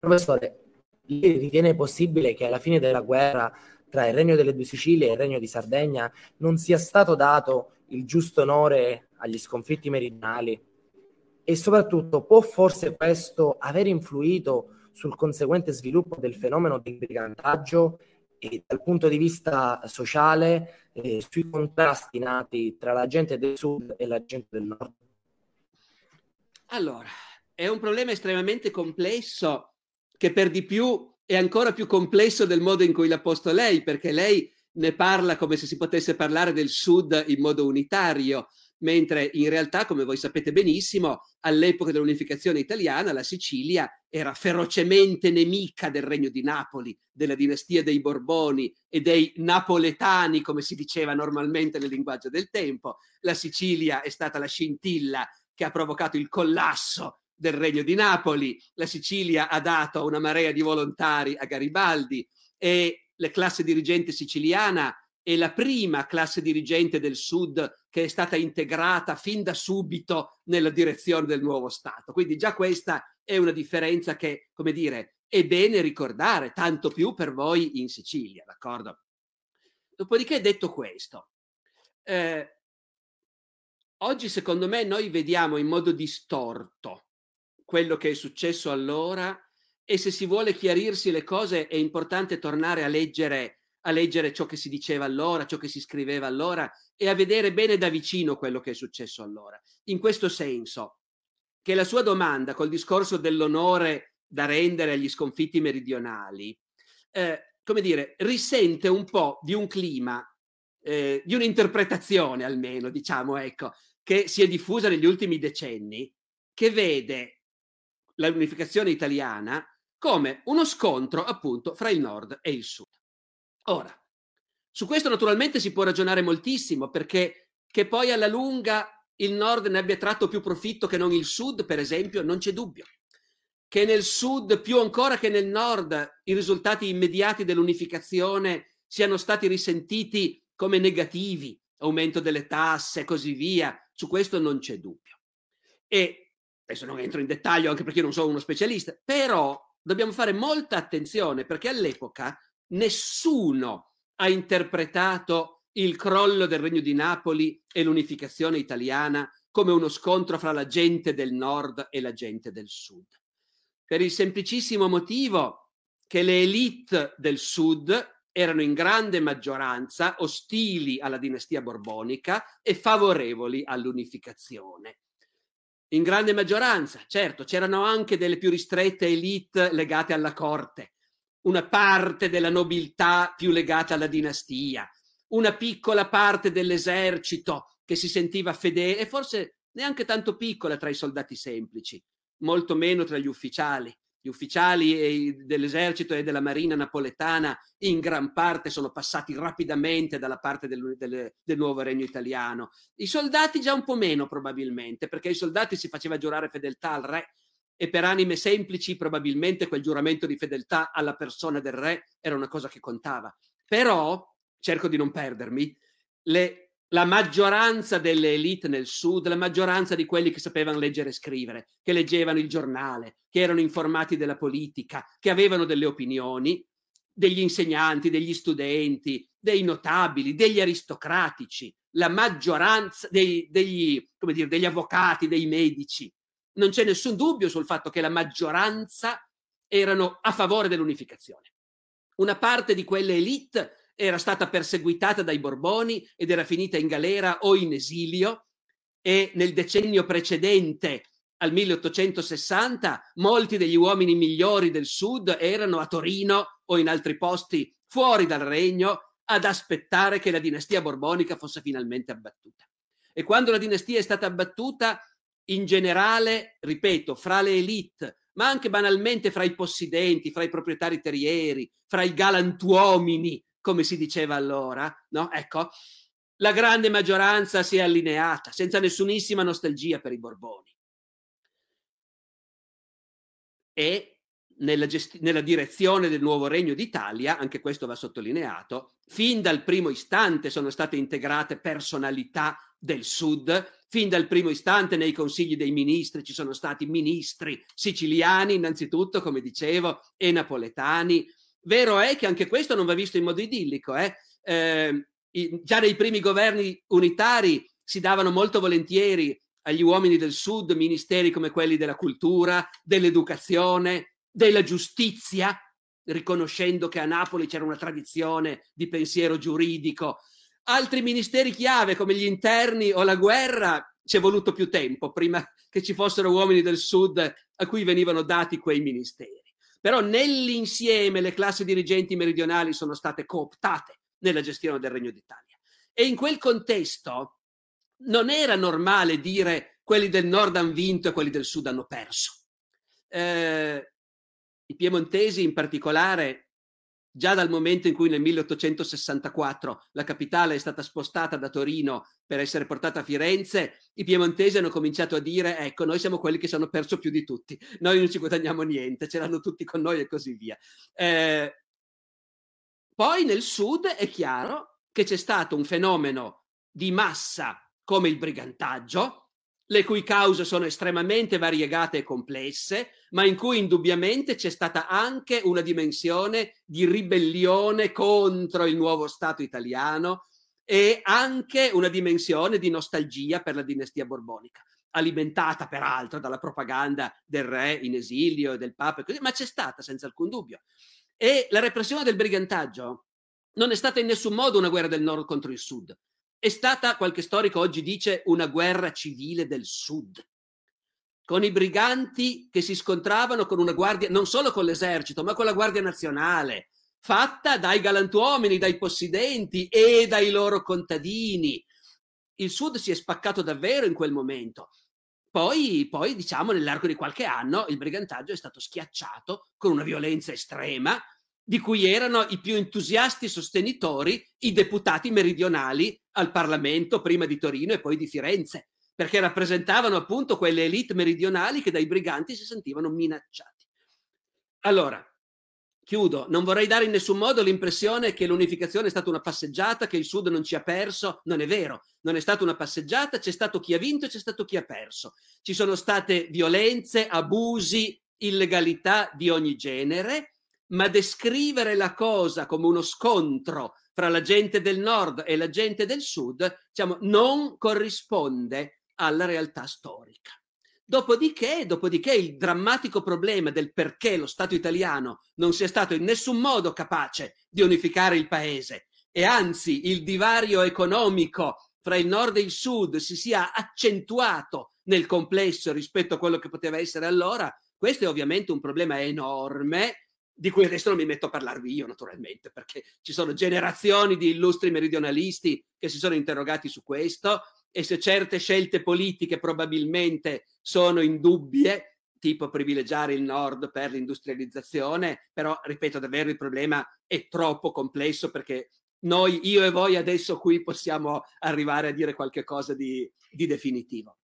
Professore, lei ritiene possibile che alla fine della guerra tra il Regno delle Due Sicilie e il Regno di Sardegna non sia stato dato il giusto onore agli sconfitti meridionali? E soprattutto può forse questo aver influito sul conseguente sviluppo del fenomeno del brigantaggio e dal punto di vista sociale eh, sui contrasti nati tra la gente del sud e la gente del nord? Allora, è un problema estremamente complesso che per di più è ancora più complesso del modo in cui l'ha posto lei, perché lei ne parla come se si potesse parlare del Sud in modo unitario, mentre in realtà, come voi sapete benissimo, all'epoca dell'unificazione italiana la Sicilia era ferocemente nemica del regno di Napoli, della dinastia dei Borboni e dei napoletani, come si diceva normalmente nel linguaggio del tempo. La Sicilia è stata la scintilla che ha provocato il collasso del Regno di Napoli. La Sicilia ha dato una marea di volontari a Garibaldi e la classe dirigente siciliana è la prima classe dirigente del Sud che è stata integrata fin da subito nella direzione del nuovo Stato. Quindi già questa è una differenza che, come dire, è bene ricordare, tanto più per voi in Sicilia, d'accordo? Dopodiché, detto questo, eh, oggi secondo me noi vediamo in modo distorto quello che è successo allora e se si vuole chiarirsi le cose è importante tornare a leggere, a leggere ciò che si diceva allora, ciò che si scriveva allora e a vedere bene da vicino quello che è successo allora. In questo senso, che la sua domanda col discorso dell'onore da rendere agli sconfitti meridionali, eh, come dire, risente un po' di un clima, eh, di un'interpretazione almeno, diciamo, ecco, che si è diffusa negli ultimi decenni, che vede l'unificazione italiana come uno scontro appunto fra il nord e il sud. Ora, su questo naturalmente si può ragionare moltissimo perché che poi alla lunga il nord ne abbia tratto più profitto che non il sud, per esempio, non c'è dubbio. Che nel sud, più ancora che nel nord, i risultati immediati dell'unificazione siano stati risentiti come negativi, aumento delle tasse e così via, su questo non c'è dubbio. E adesso non entro in dettaglio anche perché io non sono uno specialista, però dobbiamo fare molta attenzione perché all'epoca nessuno ha interpretato il crollo del Regno di Napoli e l'unificazione italiana come uno scontro fra la gente del nord e la gente del sud. Per il semplicissimo motivo che le elite del sud erano in grande maggioranza ostili alla dinastia borbonica e favorevoli all'unificazione in grande maggioranza, certo, c'erano anche delle più ristrette elite legate alla corte, una parte della nobiltà più legata alla dinastia, una piccola parte dell'esercito che si sentiva fedele e forse neanche tanto piccola tra i soldati semplici, molto meno tra gli ufficiali. Gli ufficiali dell'esercito e della marina napoletana in gran parte sono passati rapidamente dalla parte del, del, del, nuovo regno italiano. I soldati già un po' meno probabilmente, perché ai soldati si faceva giurare fedeltà al re e per anime semplici probabilmente quel giuramento di fedeltà alla persona del re era una cosa che contava. Però, cerco di non perdermi, le la maggioranza delle elite nel sud, la maggioranza di quelli che sapevano leggere e scrivere, che leggevano il giornale, che erano informati della politica, che avevano delle opinioni, degli insegnanti, degli studenti, dei notabili, degli aristocratici, la maggioranza dei, degli, dire, degli avvocati, dei medici. Non c'è nessun dubbio sul fatto che la maggioranza erano a favore dell'unificazione. Una parte di quelle elite era stata perseguitata dai Borboni ed era finita in galera o in esilio e nel decennio precedente al 1860 molti degli uomini migliori del sud erano a Torino o in altri posti fuori dal regno ad aspettare che la dinastia borbonica fosse finalmente abbattuta. E quando la dinastia è stata abbattuta, in generale, ripeto, fra le elite, ma anche banalmente fra i possidenti, fra i proprietari terrieri, fra i galantuomini come si diceva allora, no? Ecco, la grande maggioranza si è allineata senza nessunissima nostalgia per i Borboni. E nella, gesti- nella, direzione del nuovo regno d'Italia, anche questo va sottolineato, fin dal primo istante sono state integrate personalità del Sud, fin dal primo istante nei consigli dei ministri ci sono stati ministri siciliani, innanzitutto, come dicevo, e napoletani. Vero è che anche questo non va visto in modo idillico. Eh? Eh, già nei primi governi unitari si davano molto volentieri agli uomini del sud ministeri come quelli della cultura, dell'educazione, della giustizia, riconoscendo che a Napoli c'era una tradizione di pensiero giuridico altri ministeri chiave come gli interni o la guerra ci è voluto più tempo prima che ci fossero uomini del sud a cui venivano dati quei ministeri. Però nell'insieme le classi dirigenti meridionali sono state cooptate nella gestione del Regno d'Italia. E in quel contesto non era normale dire quelli del nord hanno vinto e quelli del sud hanno perso. Eh, I piemontesi in particolare Già dal momento in cui nel 1864 la capitale è stata spostata da Torino per essere portata a Firenze, i piemontesi hanno cominciato a dire ecco, noi siamo quelli che ci hanno perso più di tutti, noi non ci guadagniamo niente, ce l'hanno tutti con noi e così via. Eh, poi nel sud è chiaro che c'è stato un fenomeno di massa come il brigantaggio, le cui cause sono estremamente variegate e complesse, ma in cui indubbiamente c'è stata anche una dimensione di ribellione contro il nuovo Stato italiano e anche una dimensione di nostalgia per la dinastia borbonica, alimentata peraltro dalla propaganda del re in esilio e del papa, ma c'è stata senza alcun dubbio. E la repressione del brigantaggio non è stata in nessun modo una guerra del nord contro il sud, è stata, qualche storico oggi dice, una guerra civile del sud, con i briganti che si scontravano con una guardia, non solo con l'esercito, ma con la Guardia Nazionale, fatta dai galantuomini, dai possidenti e dai loro contadini. Il sud si è spaccato davvero in quel momento. Poi, poi, diciamo, nell'arco di qualche anno il brigantaggio è stato schiacciato con una violenza estrema di cui erano i più entusiasti sostenitori i deputati meridionali al Parlamento, prima di Torino e poi di Firenze, perché rappresentavano appunto quelle elite meridionali che dai briganti si sentivano minacciati. Allora, chiudo, non vorrei dare in nessun modo l'impressione che l'unificazione è stata una passeggiata, che il Sud non ci ha perso, non è vero, non è stata una passeggiata, c'è stato chi ha vinto e c'è stato chi ha perso. Ci sono state violenze, abusi, illegalità di ogni genere, ma descrivere la cosa come uno scontro fra la gente del nord e la gente del sud, diciamo, non corrisponde alla realtà storica. Dopodiché, dopodiché, il drammatico problema del perché lo Stato italiano non sia stato in nessun modo capace di unificare il paese e anzi il divario economico fra il nord e il sud si sia accentuato nel complesso rispetto a quello che poteva essere allora, questo è ovviamente un problema enorme di cui adesso non mi metto a parlarvi io naturalmente, perché ci sono generazioni di illustri meridionalisti che si sono interrogati su questo e se certe scelte politiche probabilmente sono indubbie, tipo privilegiare il nord per l'industrializzazione, però ripeto davvero il problema è troppo complesso perché noi, io e voi adesso qui possiamo arrivare a dire qualche cosa di, di definitivo.